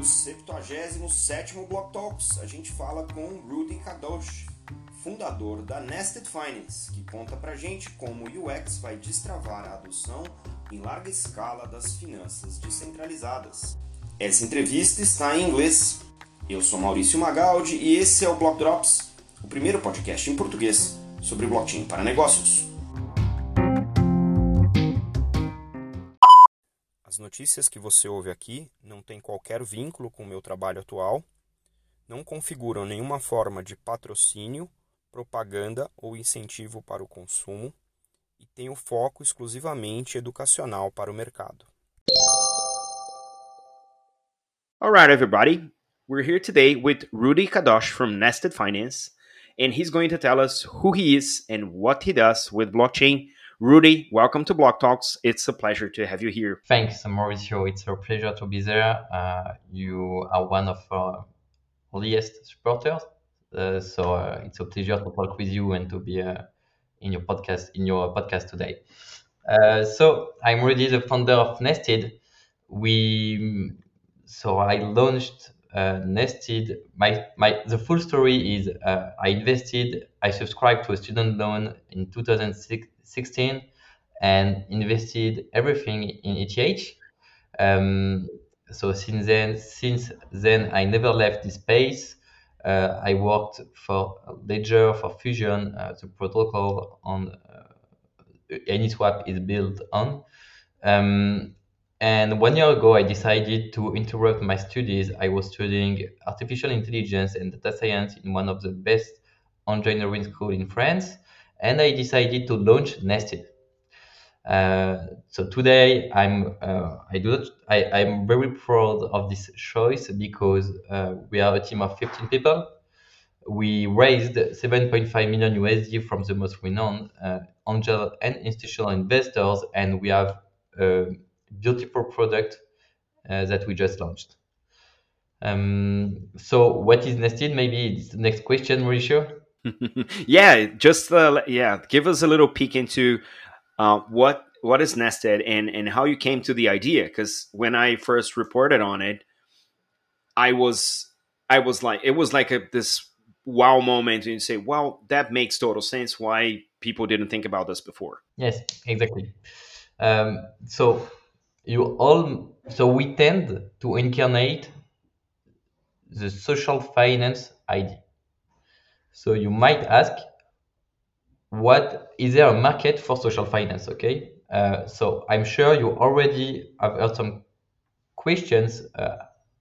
o 77º Block Talks. A gente fala com Rudy Kadosh, fundador da Nested Finance, que conta pra gente como o UX vai destravar a adoção em larga escala das finanças descentralizadas. Essa entrevista está em inglês. Eu sou Maurício Magaldi e esse é o Block Drops, o primeiro podcast em português sobre blockchain para negócios. Notícias que você ouve aqui não têm qualquer vínculo com o meu trabalho atual, não configuram nenhuma forma de patrocínio, propaganda ou incentivo para o consumo e têm o foco exclusivamente educacional para o mercado. All right, everybody. We're here today with Rudy Kadosh from Nested Finance, and he's going to tell us who he is and what he does with blockchain Rudy, welcome to Block Talks. It's a pleasure to have you here. Thanks, Mauricio. It's a pleasure to be there. Uh, you are one of our earliest supporters, uh, so uh, it's a pleasure to talk with you and to be uh, in your podcast in your podcast today. Uh, so I'm Rudy, the founder of Nested. We so I launched uh, Nested. My my the full story is I invested. I subscribed to a student loan in 2006 16 and invested everything in ETH. Um, so since then, since then, I never left this space. Uh, I worked for Ledger, for Fusion, uh, the protocol on uh, AnySwap is built on. Um, and one year ago, I decided to interrupt my studies. I was studying artificial intelligence and data science in one of the best engineering schools in France and I decided to launch Nested. Uh, so today I'm uh, I do not, I, I'm very proud of this choice because uh, we are a team of 15 people. We raised 7.5 million USD from the most renowned uh, angel and institutional investors, and we have a beautiful product uh, that we just launched. Um, so what is Nested? Maybe it's the next question, Mauricio. yeah, just uh, yeah, give us a little peek into uh, what what is nested and and how you came to the idea. Because when I first reported on it, I was I was like it was like a this wow moment, and you say, well, that makes total sense. Why people didn't think about this before? Yes, exactly. Um, so you all so we tend to incarnate the social finance idea so you might ask, what is there a market for social finance? Okay, uh, so I'm sure you already have heard some questions uh,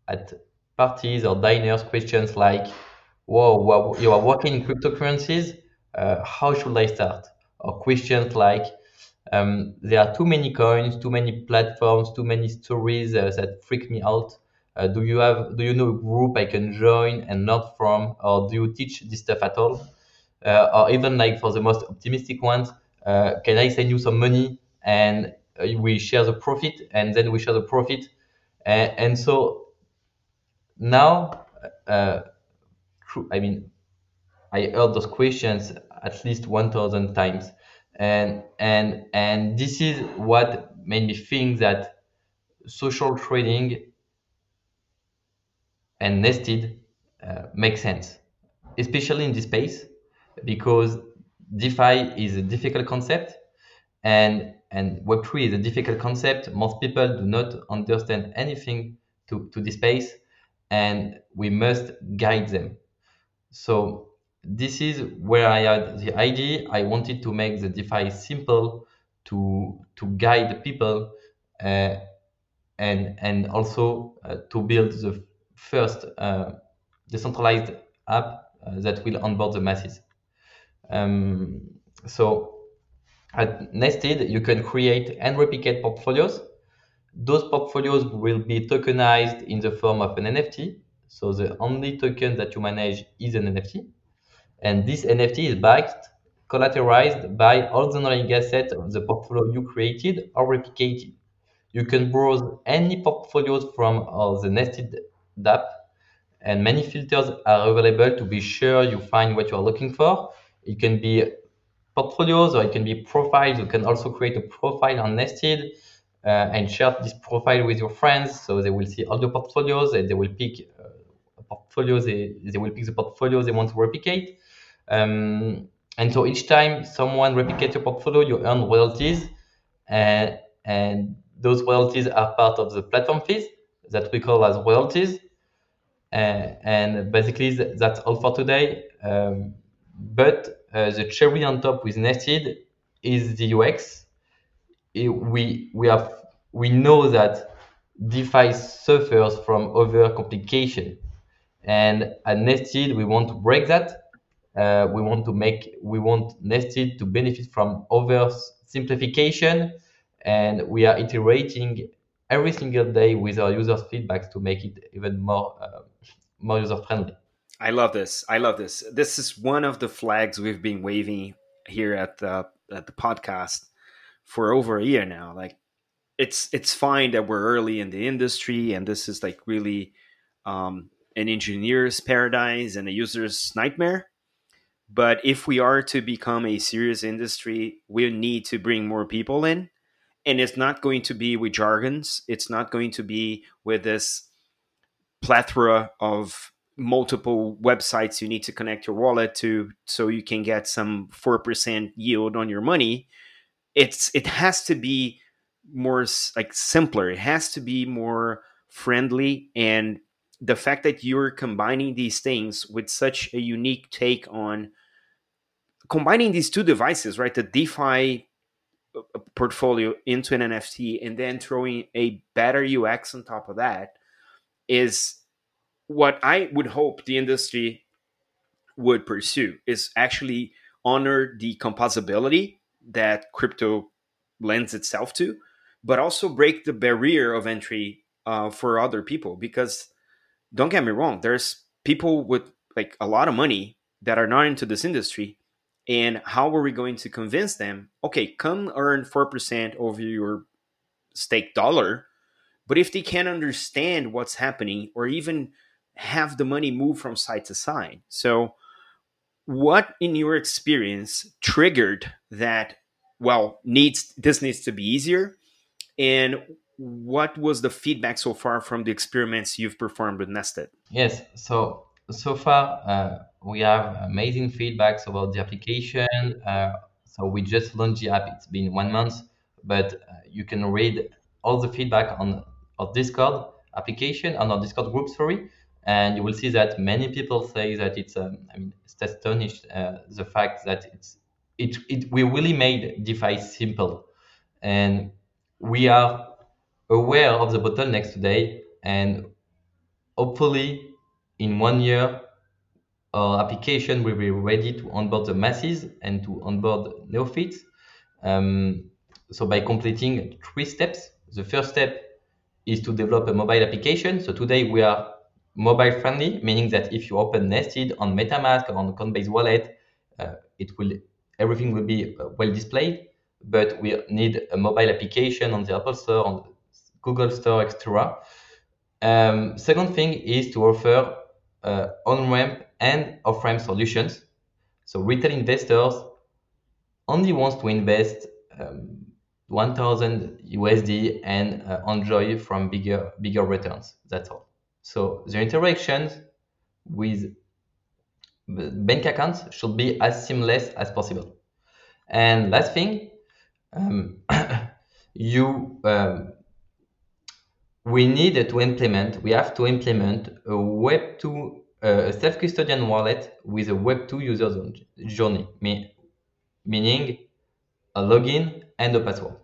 at parties or diners. Questions like, "Whoa, you are working in cryptocurrencies. Uh, how should I start?" Or questions like, um, "There are too many coins, too many platforms, too many stories uh, that freak me out." Uh, do you have do you know a group I can join and not from, or do you teach this stuff at all? Uh, or even like for the most optimistic ones, uh, can I send you some money and uh, we share the profit and then we share the profit, and, and so now, uh, I mean, I heard those questions at least one thousand times, and and and this is what made me think that social trading and nested uh, makes sense, especially in this space because DeFi is a difficult concept and and Web3 is a difficult concept. Most people do not understand anything to, to this space and we must guide them. So this is where I had the idea. I wanted to make the DeFi simple to to guide people uh, and and also uh, to build the first uh, decentralized app uh, that will onboard the masses. Um, so at Nested, you can create and replicate portfolios. Those portfolios will be tokenized in the form of an NFT. So the only token that you manage is an NFT. And this NFT is backed, collateralized by all the underlying assets of the portfolio you created or replicated. You can browse any portfolios from uh, the nested DApp, and many filters are available to be sure you find what you are looking for. It can be portfolios or it can be profiles. You can also create a profile on Nested. uh, and share this profile with your friends so they will see all the portfolios and they will pick uh, portfolios they, they will pick the portfolio they want to replicate um, and so each time someone replicates your portfolio you earn royalties and, and those royalties are part of the platform fees that we call as royalties and basically that's all for today. Um, but uh, the cherry on top with nested is the ux it, we we have we know that DeFi suffers from over complication, and at Nested we want to break that. Uh, we want to make we want Nested to benefit from over simplification, and we are iterating every single day with our users' feedbacks to make it even more uh, more user friendly. I love this. I love this. This is one of the flags we've been waving here at the at the podcast for over a year now. Like it's it's fine that we're early in the industry and this is like really um, an engineer's paradise and a user's nightmare. But if we are to become a serious industry, we need to bring more people in. And it's not going to be with jargons. It's not going to be with this plethora of multiple websites you need to connect your wallet to so you can get some 4% yield on your money it's it has to be more like simpler. It has to be more friendly and the fact that you're combining these things with such a unique take on combining these two devices, right? The DeFi uh, portfolio into an NFT and then throwing a better UX on top of that is what I would hope the industry would pursue is actually honor the composability that crypto lends itself to, but also break the barrier of entry uh, for other people. Because don't get me wrong, there's people with like a lot of money that are not into this industry. And how are we going to convince them? Okay, come earn 4% over your stake dollar. But if they can't understand what's happening or even have the money move from side to side. So, what in your experience triggered that well needs this needs to be easier? And what was the feedback so far from the experiments you've performed with nested? Yes so so far uh, we have amazing feedbacks about the application. Uh, so we just launched the app. It's been one month but uh, you can read all the feedback on our discord application on our discord group sorry. And you will see that many people say that it's um, I mean it's astonished uh, the fact that it's it, it we really made DeFi simple. And we are aware of the bottlenecks today and hopefully in one year our application will be ready to onboard the masses and to onboard neophytes. Um, so by completing three steps the first step is to develop a mobile application so today we are mobile friendly, meaning that if you open Nested on MetaMask or on Coinbase wallet, uh, it will everything will be uh, well displayed. But we need a mobile application on the Apple Store, on Google Store, etc. Um, second thing is to offer uh, on-ramp and off-ramp solutions. So retail investors only wants to invest um, 1000 USD and uh, enjoy from bigger bigger returns. That's all. So the interactions with bank accounts should be as seamless as possible. And last thing, um, you um, we need to implement, we have to implement a Web2, uh, a self-custodian wallet with a Web2 user journey, meaning a login and a password.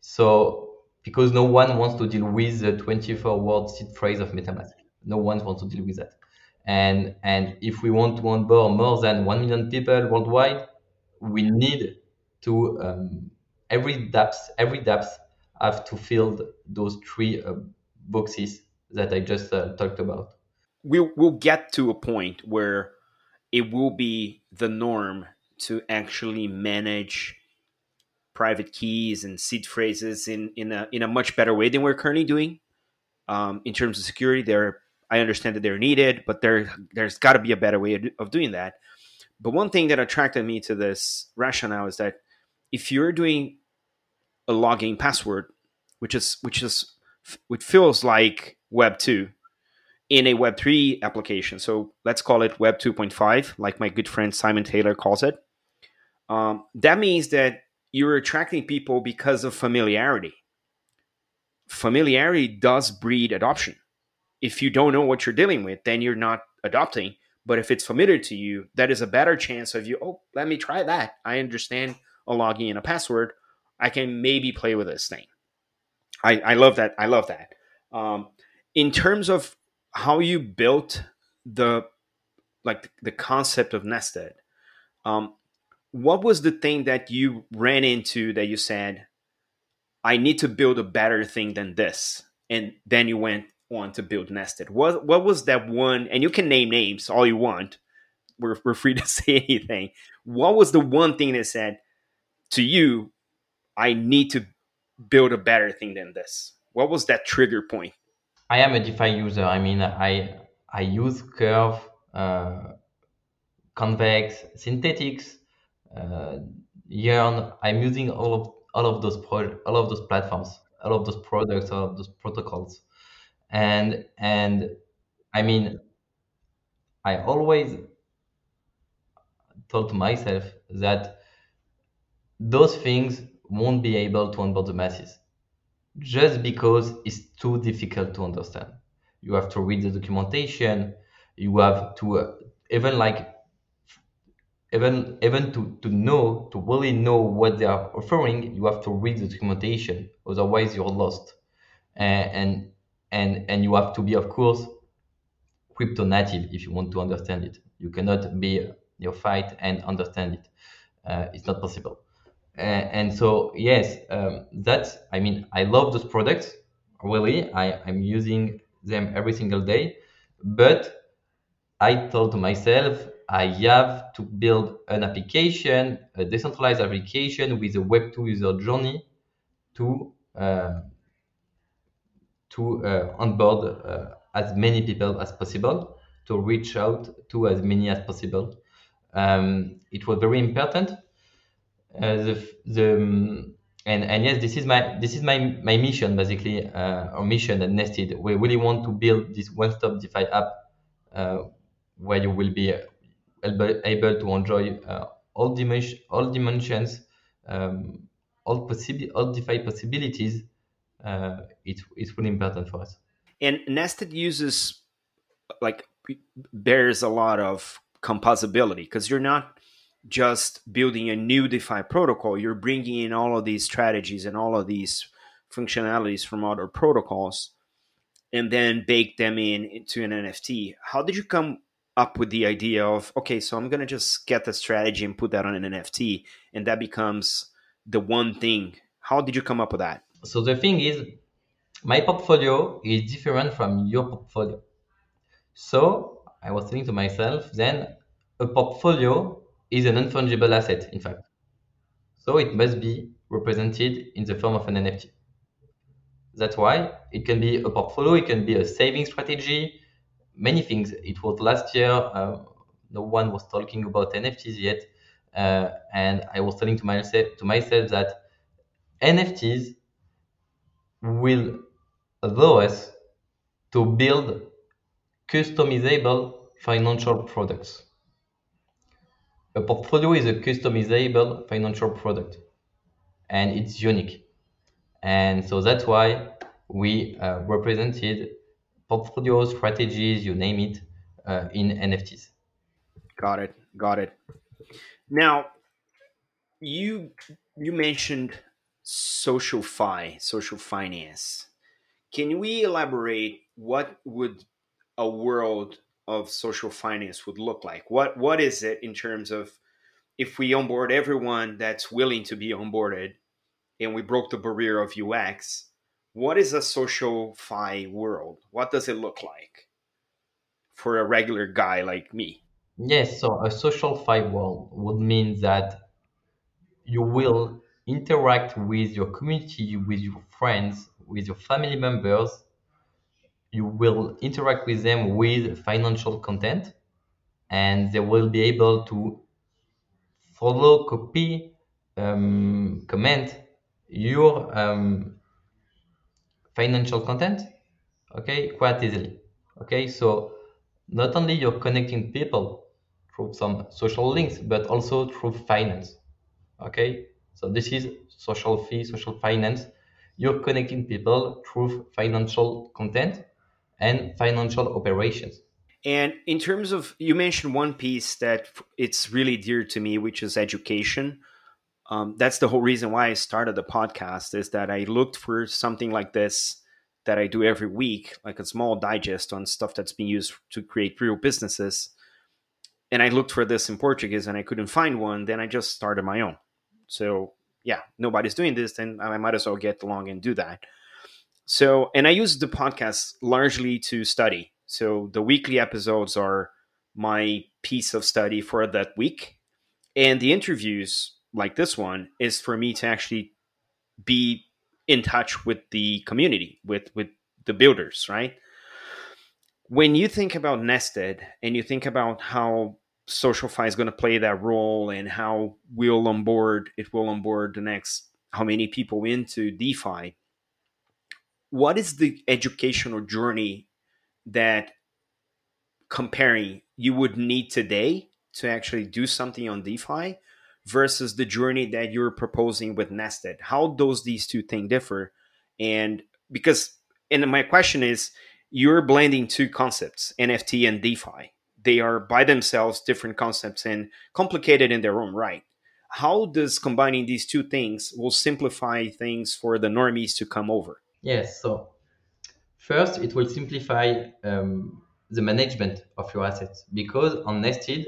So because no one wants to deal with the 24 word seed phrase of MetaMask. No one wants to deal with that. And, and if we want to onboard more than 1 million people worldwide, we need to, um, every dApps, every dApps have to fill those three uh, boxes that I just uh, talked about. We'll, we'll get to a point where it will be the norm to actually manage private keys and seed phrases in in a in a much better way than we're currently doing. Um, in terms of security, there I understand that they're needed, but there there's got to be a better way of doing that. But one thing that attracted me to this rationale is that if you're doing a login password, which is which is which feels like Web two in a Web three application. So let's call it Web two point five, like my good friend Simon Taylor calls it. Um, that means that you're attracting people because of familiarity. Familiarity does breed adoption. If you don't know what you're dealing with, then you're not adopting. But if it's familiar to you, that is a better chance of you. Oh, let me try that. I understand a login and a password. I can maybe play with this thing. I, I love that. I love that. Um, in terms of how you built the like the concept of nested, um, what was the thing that you ran into that you said, I need to build a better thing than this? And then you went on to build nested. What what was that one? And you can name names all you want. We're, we're free to say anything. What was the one thing that said to you, I need to build a better thing than this? What was that trigger point? I am a DeFi user. I mean, I I use Curve, uh, Convex, Synthetix, uh. I'm using all of all of those pro- all of those platforms, all of those products, all of those protocols, and and I mean, I always told myself that those things won't be able to onboard the masses just because it's too difficult to understand. You have to read the documentation. You have to uh, even like even even to, to know to really know what they are offering you have to read the documentation otherwise you're lost. And and and, you have to be of course crypto native if you want to understand it. You cannot be your fight and understand it. Uh, it's not possible. And, and so yes um, that's i mean i love those products really. I i'm using them every single day. But i told myself I have to build an application, a decentralized application with a Web2 user journey to uh, to uh, onboard uh, as many people as possible, to reach out to as many as possible. Um, it was very important. Uh, the the um, and and yes, this is my this is my my mission basically, uh, our mission at Nested. We really want to build this one-stop DeFi app uh, where you will be able, to enjoy uh, all, dimension, all dimensions, um, all possible, all DeFi possibilities, uh, it, it's really important for us. And Nested uses like bears a lot of composability because you're not just building a new DeFi protocol, you're bringing in all of these strategies and all of these functionalities from other protocols and then bake them in into an NFT. How did you come up with the idea of okay so i'm to just get the strategy and put that on an nft and that becomes the one thing. How did you come up with that? So the thing is my portfolio is different from your portfolio. So i was thinking to myself then a portfolio is an unfungible asset in fact. So it must be represented in the form of an nft that's why it can be a portfolio it can be a saving strategy many things. It was last year. Uh, no one was talking about NFTs yet, uh, and I was telling to myself to myself that NFTs will allow us to build customizable financial products. A portfolio is a customizable financial product and it's unique. And so that's why we uh, represented portfolios, strategies, you name it, uh, in NFTs. Got it. Got it. Now, you you mentioned social fi, social finance. Can we elaborate what would a world of social finance would look like? What what is it in terms of if we onboard everyone that's willing to be onboarded and we broke the barrier of UX, what is a social fi world? What does it look like for a regular guy like me? Yes, so a social fi world would mean that you will interact with your community, with your friends, with your family members. You will interact with them with financial content, and they will be able to follow, copy, um, comment your um, financial content, okay, quite easily. Okay, so not only you're connecting people through some social links, but also through finance. Okay, so this is social fee, social finance. You're connecting people through financial content and financial operations. And in terms of, you mentioned one piece that it's really dear to me, which is education. Um, that's the whole reason why I started the podcast is that I looked for something like this that I do every week, like a small digest on stuff that's being used to create real businesses. And I looked for this in Portuguese and I couldn't find one. Then I just started my own. So yeah, nobody's doing this, then I might as well get along and do that. So, and I use the podcast largely to study. So the weekly episodes are my piece of study for that week. And the interviews, like this one, is for me to actually be in touch with the community, with with the builders, right? When you think about Nested and you think about how SocialFi is going to play that role and how we'll onboard it will onboard the next how many people into DeFi, what is the educational journey that comparing you would need today to actually do something on DeFi versus the journey that you're proposing with Nested? How does these two things differ? And because, and my question is, you're blending two concepts, NFT and DeFi. They are by themselves different concepts and complicated in their own right. How does combining these two things will simplify things for the normies to come over? Yes. So first, it will simplify um, the management of your assets because on Nested,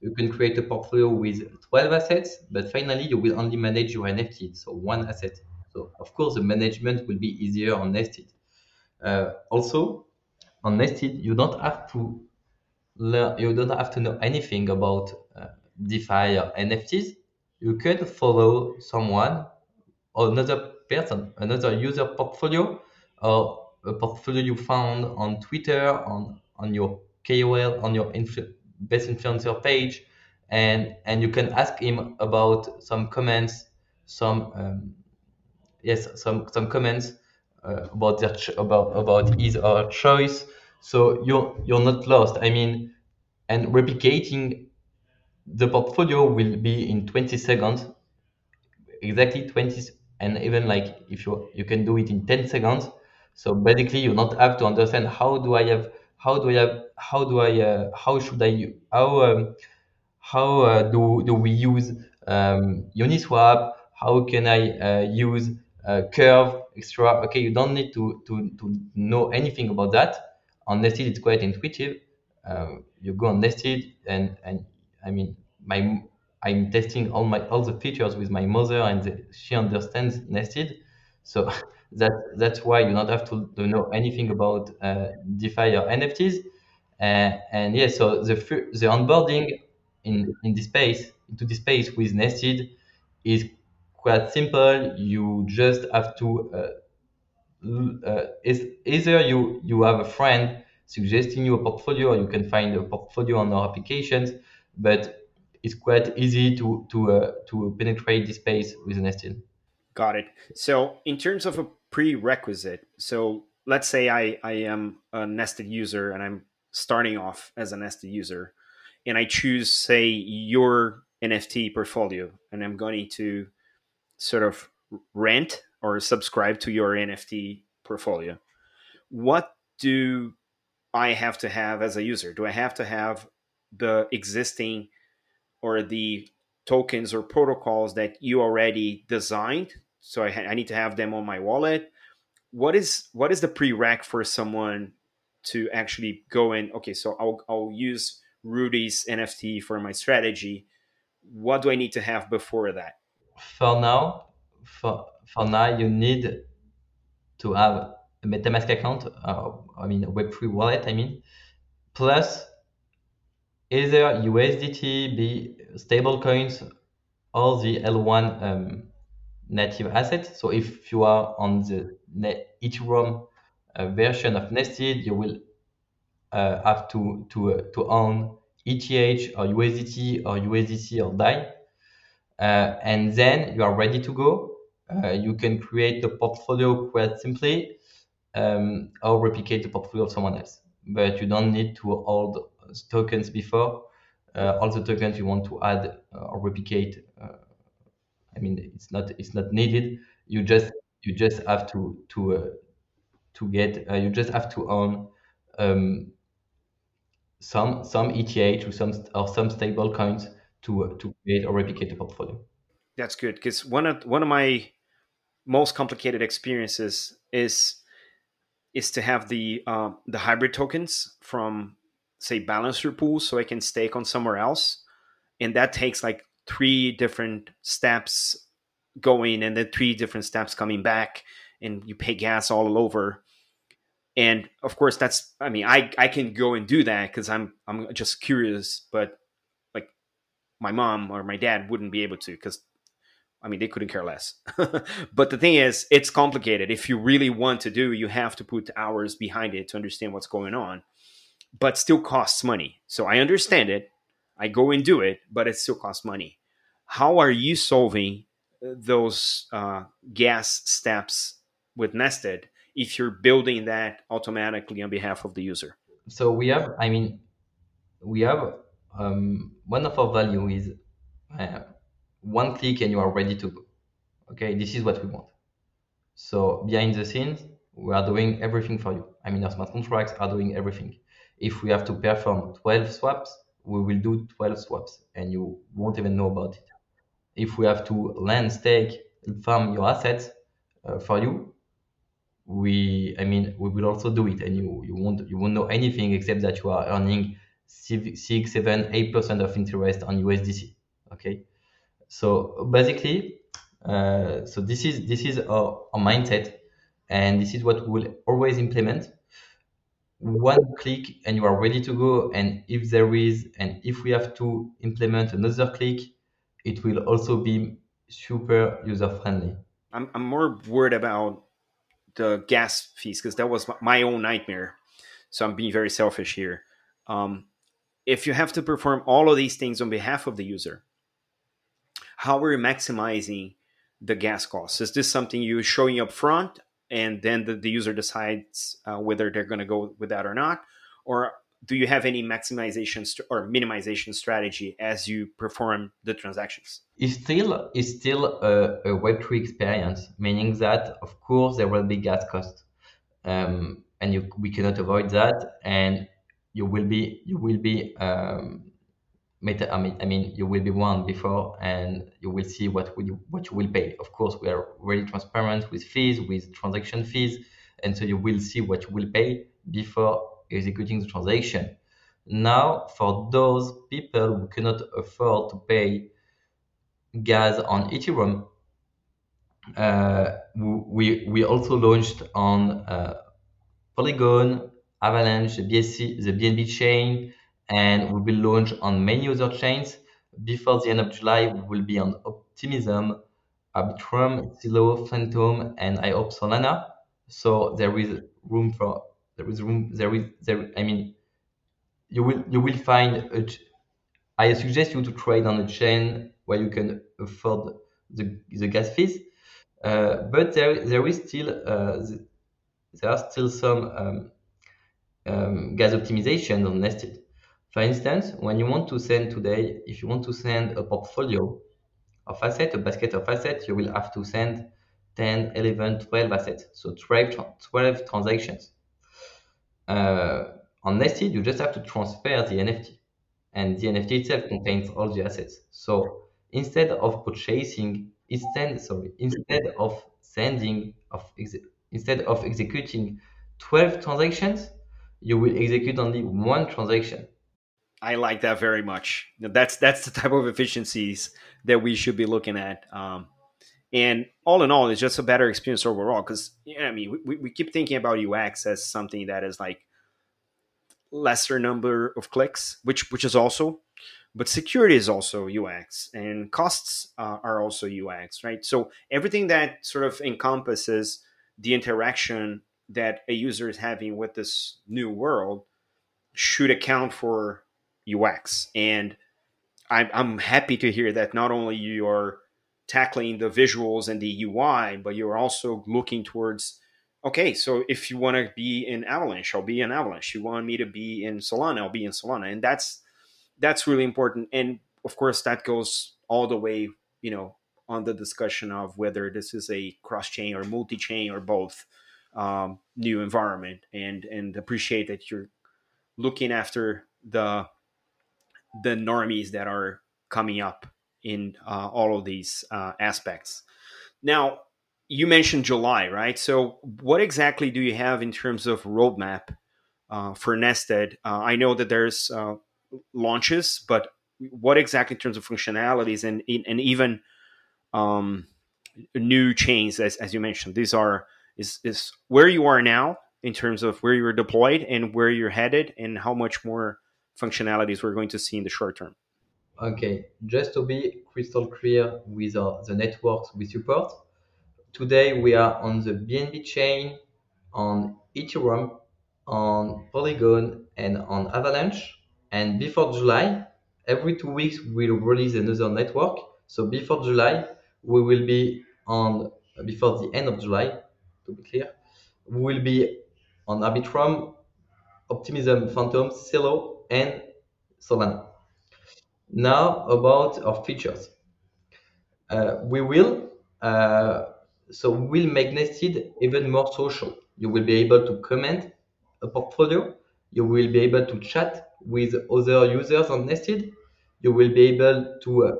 you can create a portfolio with 12 assets, but finally you will only manage your NFT, so one asset. So of course, the management will be easier on Nested. Uh, also, on Nested, you don't have to learn, you don't have to know anything about uh, DeFi or NFTs. You can follow someone or another person, another user portfolio, or a portfolio you found on Twitter, on on your KOL, on your influ- best influencer page, and and you can ask him about some comments, some um, yes, some some comments uh, about their about about his or her choice. So you're you're not lost. I mean, and replicating the portfolio will be in 20 seconds, exactly 20, and even like if you you can do it in 10 seconds. So basically, you not have to understand how do I have how do I how do I uh, how should I how um, how uh, do do we use um, Uniswap? How can I uh, use uh, Curve, extra? Okay, you don't need to to to know anything about that. On Nested, it's quite intuitive. Um, you go on Nested, and and I mean my I'm testing all my all the features with my mother, and the, she understands Nested. So that that's why you don't have to, know anything about uh, DeFi or NFTs. Uh, and yeah, so the the onboarding in in this space into this space with Nested is quite simple. You just have to uh, uh, is either you you have a friend suggesting you a portfolio, or you can find a portfolio on our applications, but it's quite easy to to uh, to penetrate this space with Nested. Got it. So in terms of a prerequisite, so let's say I I am a nested user and I'm starting off as a nested user, and I choose say your NFT portfolio, and I'm going to sort of rent or subscribe to your NFT portfolio. What do I have to have as a user? Do I have to have the existing or the tokens or protocols that you already designed so I, I need to have them on my wallet. What is what is the prereq for someone to actually go in? Okay so i'll, I'll use rudy's nft for my strategy. What do i need to have before that? For now for for now you need to have a metamask account uh, i mean a web3 wallet i mean. Plus either usdt be stable coins or the l1 um, native assets so if you are on the Ethereum uh, version of Nested, you will uh, have to to uh, to own ETH or USDT or USDC or DAI, and then you are ready to go. you can create the portfolio quite simply. um, or replicate the portfolio of someone else. But you don't need to hold tokens before. Uh, all the tokens you want to add uh, or replicate. Uh, I mean, it's not it's not needed. You just you just have to to uh, to get uh, you just have to own um, some some ETH or some or some stable coins to to create or replicate a portfolio. That's good because one of one of my most complicated experiences is is to have the uh, the hybrid tokens from say balancer pools so I can stake on somewhere else, and that takes like three different steps going and then three different steps coming back, and you pay gas all over. And of course, that's I mean I I can go and do that because I'm I'm just curious, but like my mom or my dad wouldn't be able to because I mean, they couldn't care less. but the thing is, it's complicated. If you really want to do, you have to put hours behind it to understand what's going on, but still costs money. So I understand it. I go and do it, but it still costs money. How are you solving uh, those uh, gas steps with Nested if you're building that automatically on behalf of the user? So we have, I mean, we have um, one of our value is uh, one click and you are ready to go. Okay, this is what we want. So behind the scenes, we are doing everything for you. I mean, our smart contracts are doing everything. If we have to perform 12 swaps, we will do 12 swaps and you won't even know about it. If we have to land, stake, farm your assets uh, for you, we, I mean, we will also do it and you, you won't, you won't know anything except that you are earning six, seven, eight percent of interest on USDC. Okay. So basically, uh, so this is this is our, our mindset, and this is what we will always implement. One click and you are ready to go. And if there is, and if we have to implement another click, it will also be super user friendly. I'm, I'm more worried about the gas fees because that was my own nightmare. So I'm being very selfish here. Um, if you have to perform all of these things on behalf of the user, how are you maximizing the gas costs? Is this something you're showing up front and then the, the user decides uh, whether they're going to go with that or not? Or do you have any maximization st- or minimization strategy as you perform the transactions? It's still it's still a, a Web3 experience, meaning that of course there will be gas costs, um, and you, we cannot avoid that, and you will be you will be um, meta, I mean, I mean, you will be one before, and you will see what will you, what you will pay. Of course, we are very transparent with fees, with transaction fees, and so you will see what you will pay before executing the transaction. Now, for those people who cannot afford to pay gas on Ethereum, uh, we we also launched on uh, Polygon, Avalanche, the BSC, the BNB chain, and we will launch on many other chains. Before the end of July, we will be on Optimism, Arbitrum, Celo, Fantom, and I hope Solana. So there is room for there is room there is there. I mean, you will you will find. A, I suggest you to trade on a chain where you can afford the the gas fees. Uh, but there there is still uh, there are still some um, um, gas optimization on nested. For instance, when you want to send today, if you want to send a portfolio of assets, a basket of assets, you will have to send 10, 11, 12 assets. So 12, 12 transactions. Uh, on Nested, you just have to transfer the NFT. And the NFT itself contains all the assets. So instead of purchasing, instead, sorry, instead of sending, of instead of executing 12 transactions, you will execute only one transaction. I like that very much. That's that's the type of efficiencies that we should be looking at. Um, and all in all, it's just a better experience overall. Because yeah, I mean, we, we keep thinking about UX as something that is like lesser number of clicks, which which is also, but security is also UX, and costs uh, are also UX, right? So everything that sort of encompasses the interaction that a user is having with this new world should account for UX. And I'm, I'm happy to hear that not only you're tackling the visuals and the UI, but you're also looking towards okay, so if you want to be in Avalanche, I'll be in Avalanche. You want me to be in Solana, I'll be in Solana, and that's that's really important. And of course, that goes all the way, you know, on the discussion of whether this is a cross chain or multi chain or both um, new environment, and and appreciate that you're looking after the the normies that are coming up in uh, all of these uh, aspects. Now, you mentioned July, right? So, what exactly do you have in terms of roadmap uh, for Nested? Uh, I know that there's uh, launches, but what exactly in terms of functionalities and and even um, new chains, as, as you mentioned, these are is is where you are now in terms of where you're deployed and where you're headed, and how much more functionalities we're going to see in the short term. Okay, just to be crystal clear with uh, the networks we support, today we are on the BNB chain, on Ethereum, on Polygon, and on Avalanche. And before July, every two weeks we'll release another network. So before July, we will be on before the end of July, to be clear, we will be on Arbitrum, Optimism, Fantom, Celo, and Solana. Now about our features. Uh, we will uh, so we'll make Nested even more social. You will be able to comment a portfolio. You will be able to chat with other users on Nested. You will be able to uh,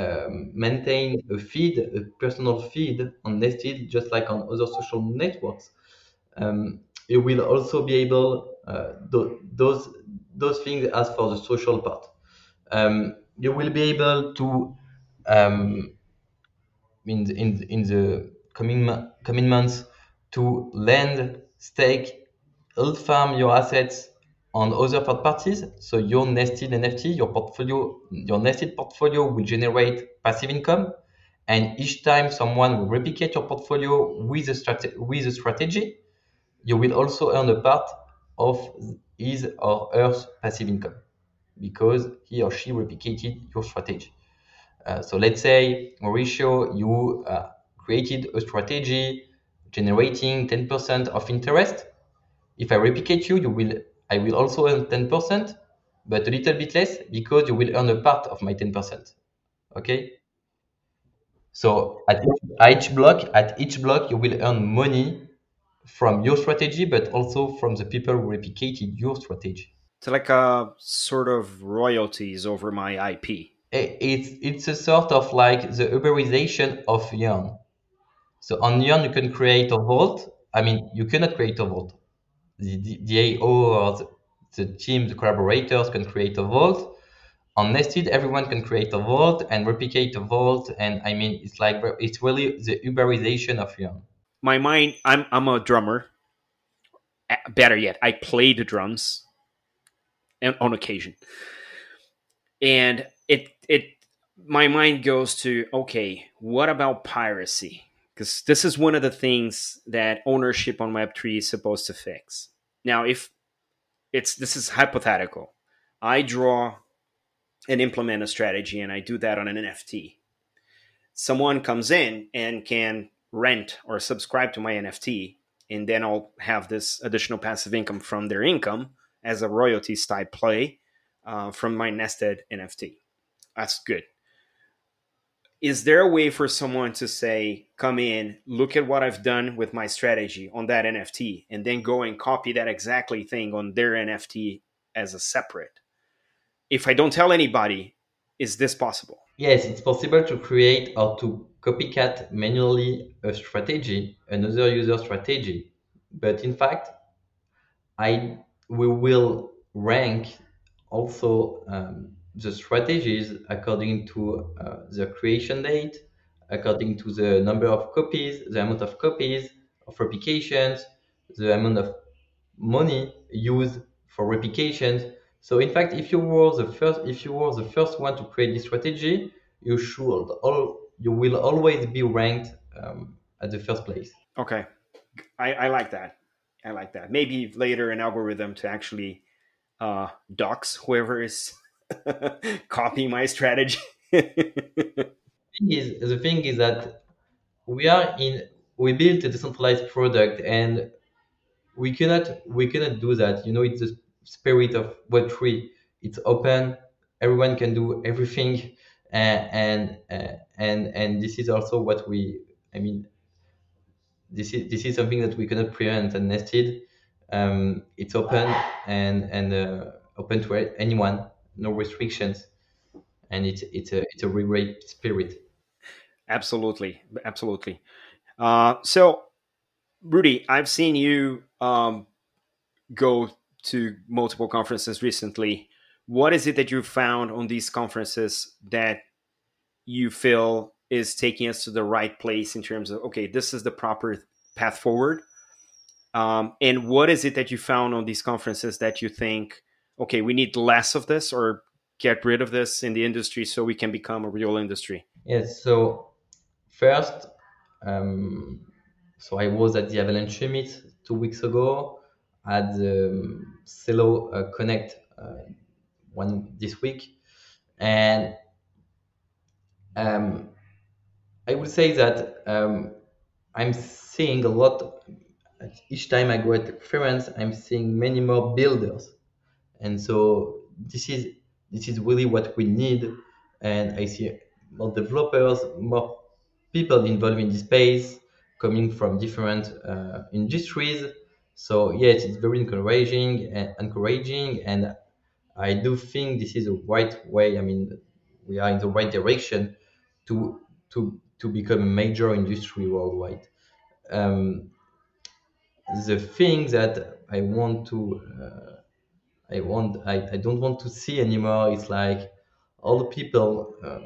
um, maintain a feed, a personal feed on Nested, just like on other social networks. Um, you will also be able uh, th- those those things as for the social part. Um, you will be able to um, in the, in the, in the coming, coming months to lend, stake, hold farm your assets on other third parties. So your nested NFT, your portfolio, your nested portfolio will generate passive income. And each time someone will replicate your portfolio with a, strate- with a strategy, you will also earn a part of his or her passive income because he or she replicated your strategy. Uh, so let's say, Mauricio, you uh, created a strategy generating 10% of interest. If I replicate you, you will I will also earn 10%, but a little bit less because you will earn a part of my 10%. Okay? So at each, block, at each block, you will earn money from your strategy, but also from the people who replicated your strategy. It's like a sort of royalties over my IP. Eh, it's it's a sort of like the Uberization of Yearn. So on Yearn, you can create a vault. I mean, you cannot create a vault. The, the, the AO or the, the team, the collaborators can create a vault. On Nested, everyone can create a vault and replicate a vault. And I mean, it's like, it's really the Uberization of Yearn. My mind, I'm, I'm a drummer. Better yet, I play the drums on occasion. And it, it, my mind goes to, okay, what about piracy? because this is one of the things that ownership on web3 is supposed to fix now if it's this is hypothetical i draw and implement a strategy and i do that on an nft someone comes in and can rent or subscribe to my nft and then i'll have this additional passive income from their income as a royalties type play uh, from my nested nft that's good. Is there a way for someone to say come in look at what i've done with my strategy on that nft and then go and copy that exactly thing on their nft as a separate? If i don't tell anybody is this possible? Yes it's possible to create or to copycat manually a strategy another user strategy. But in fact i we will rank also um, the strategies according to uh, the creation date, according to the number of copies, the amount of copies of replications, the amount of money used for replications. So in fact, if you were the first, if you were the first one to create this strategy, you should all you will always be ranked um, at the first place. Okay, I, I like that. I like that. Maybe later an algorithm to actually uh, dox whoever is copy my strategy. the, thing is, the thing is that we are in we built a decentralized product and we cannot we cannot do that you know it's the spirit of web3 it's open everyone can do everything and and uh, and, and this is also what we i mean this is this is something that we cannot prevent and nested. Um, it's open and and uh, open to anyone no restrictions. And it's it's a it's a great spirit. Absolutely. Absolutely. Uh, so rudy i've seen you um, go to multiple conferences recently. What is it that you found on these conferences that you feel is taking us to the right place in terms of okay this is the proper path forward. Um, and what is it that you found on these conferences that you think okay we need less of this or get rid of this in the industry so we can become a real industry? Yes so first um, so i was at the avalanche summit two weeks ago at the um, Celo uh, Connect uh, one this week, and um, I would say that um, I'm seeing a lot. Each time I go at the conference, I'm seeing many more builders, and so this is this is really what we need. And I see more developers, more people involved in this space, coming from different uh, industries. So yes, it's very encouraging and encouraging, and I do think this is the right way. I mean, we are in the right direction to to to become a major industry worldwide. Um, the thing that I want to uh, I want I, I don't want to see anymore is like all the people uh,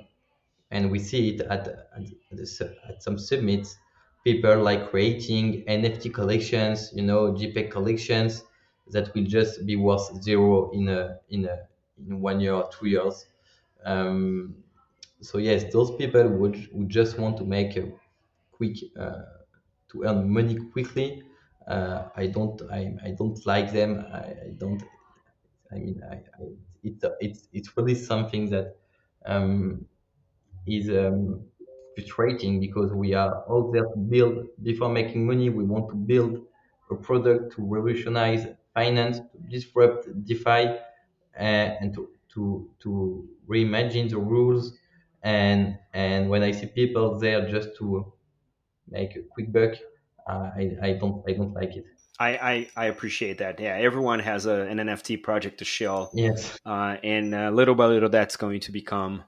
and we see it at at, the, at some summits people like creating NFT collections you know JPEG collections that will just be worth zero in a in a in one year or two years um, so yes, those people would would just want to make a quick uh, to earn money quickly. Uh, I don't I, I don't like them. I, I don't. I mean, I, I, it's it's it's really something that um, is um, frustrating because we are all there to build before making money. We want to build a product to revolutionize finance, to disrupt DeFi, uh, and to to to reimagine the rules and and when I see people there just to make a quick buck, uh, I I don't I don't like it. I, I, I appreciate that. Yeah, everyone has a, an NFT project to show. Yes. Uh, and uh, little by little, that's going to become,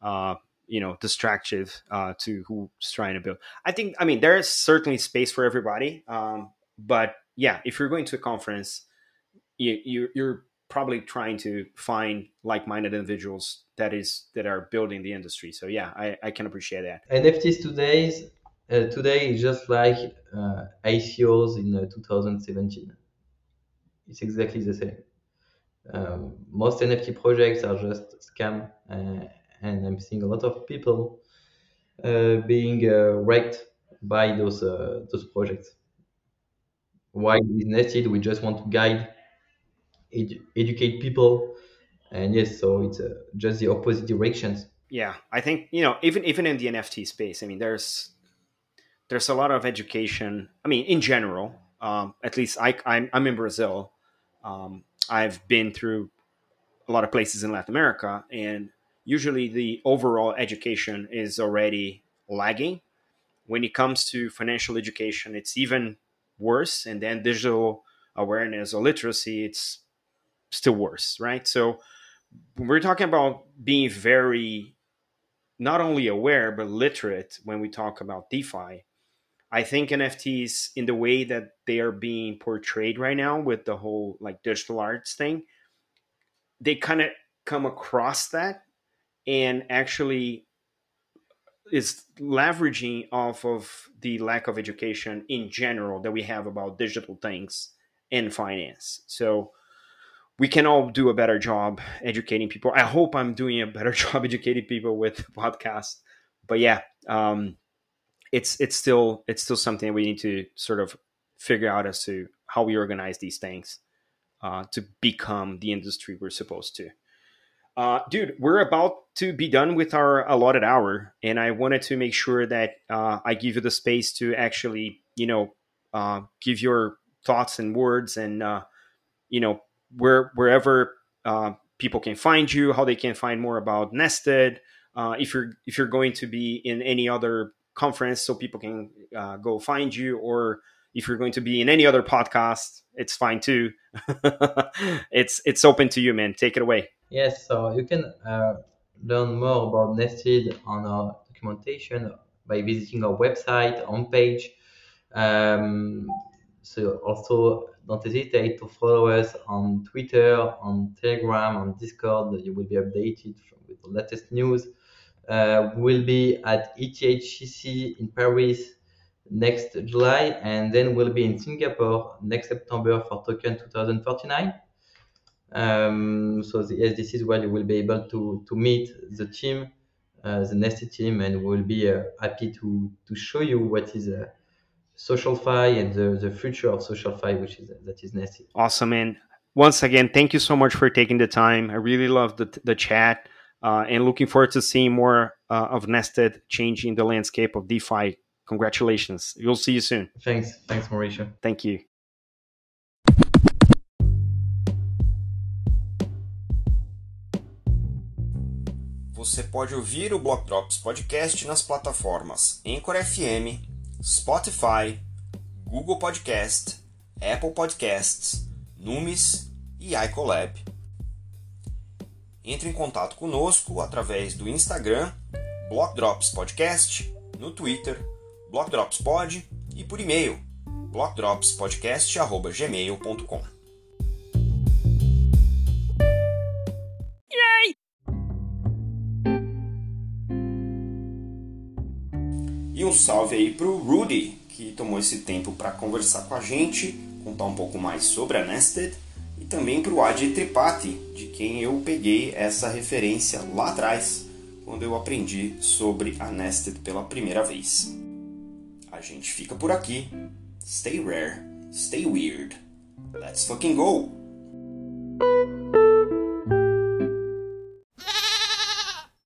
uh, you know, distractive uh, to who's trying to build. I think, I mean, there is certainly space for everybody. Um, but yeah, if you're going to a conference, you, you, you're probably trying to find like-minded individuals that is that are building the industry. So yeah i, I can appreciate that. Nfts today uh, today is just like uh, icos in uh, 2017 it's exactly the same. Um, most nft projects are just scam uh, and i'm seeing a lot of people uh, being uh, wrecked by those those projects. Why is nested? We just want to guide edu- educate people. And yes so it's uh, just the opposite directions. Yeah i think you know even even in the nft space i mean there's there's a lot of education i mean in general um, at least I, I'm, I'm in brazil. Um, i've been through a lot of places in latin america and usually the overall education is already lagging. When it comes to financial education it's even worse and then digital awareness or literacy it's still worse, right? So we're talking about being very not only aware but literate when we talk about DeFi. I think NFTs in the way that they are being portrayed right now with the whole like digital arts thing, they kind of come across that and actually is leveraging off of the lack of education in general that we have about digital things and finance. So we can all do a better job educating people. I hope I'm doing a better job educating people with the podcast. But yeah, um, it's it's still it's still something we need to sort of figure out as to how we organize these things uh, to become the industry we're supposed to. Uh, dude, we're about to be done with our allotted hour, and I wanted to make sure that uh, I give you the space to actually, you know, uh, give your thoughts and words, and uh, you know, where wherever uh, people can find you, how they can find more about Nested. Uh, if you're if you're going to be in any other conference, so people can go find you, or if you're going to be in any other podcast, it's fine too. it's it's open to you, man. Take it away. Yes, so you can uh, learn more about Nested on our documentation by visiting our website, homepage. Um, so also don't hesitate to follow us on Twitter, on Telegram, on Discord. You will be updated with the latest news. Uh, we'll be at ETHCC in Paris next July, and then we'll be in Singapore next September for Token 2049. Um, so the, yes, this is where you will be able to to meet the team, uh, the Nested team, and we'll be uh, happy to to show you what is uh, SocialFi and the, the future of SocialFi, which is that is Nested. Awesome, and once again, thank you so much for taking the time. I really love the the chat, uh, and looking forward to seeing more uh, of Nested changing the landscape of DeFi. Congratulations. We'll see you soon. Thanks. Thanks, Mauricio. Thank you. Você pode ouvir o Block Drops Podcast nas plataformas Anchor FM, Spotify, Google Podcast, Apple Podcasts, Numis e iColab. Entre em contato conosco através do Instagram, Block Drops Podcast, no Twitter, Block Drops Pod e por e-mail, blockdropspodcast.gmail.com. um salve aí pro Rudy, que tomou esse tempo para conversar com a gente, contar um pouco mais sobre a Nested, e também pro Adi Tripathi, de quem eu peguei essa referência lá atrás, quando eu aprendi sobre a Nested pela primeira vez. A gente fica por aqui. Stay rare, stay weird. Let's fucking go!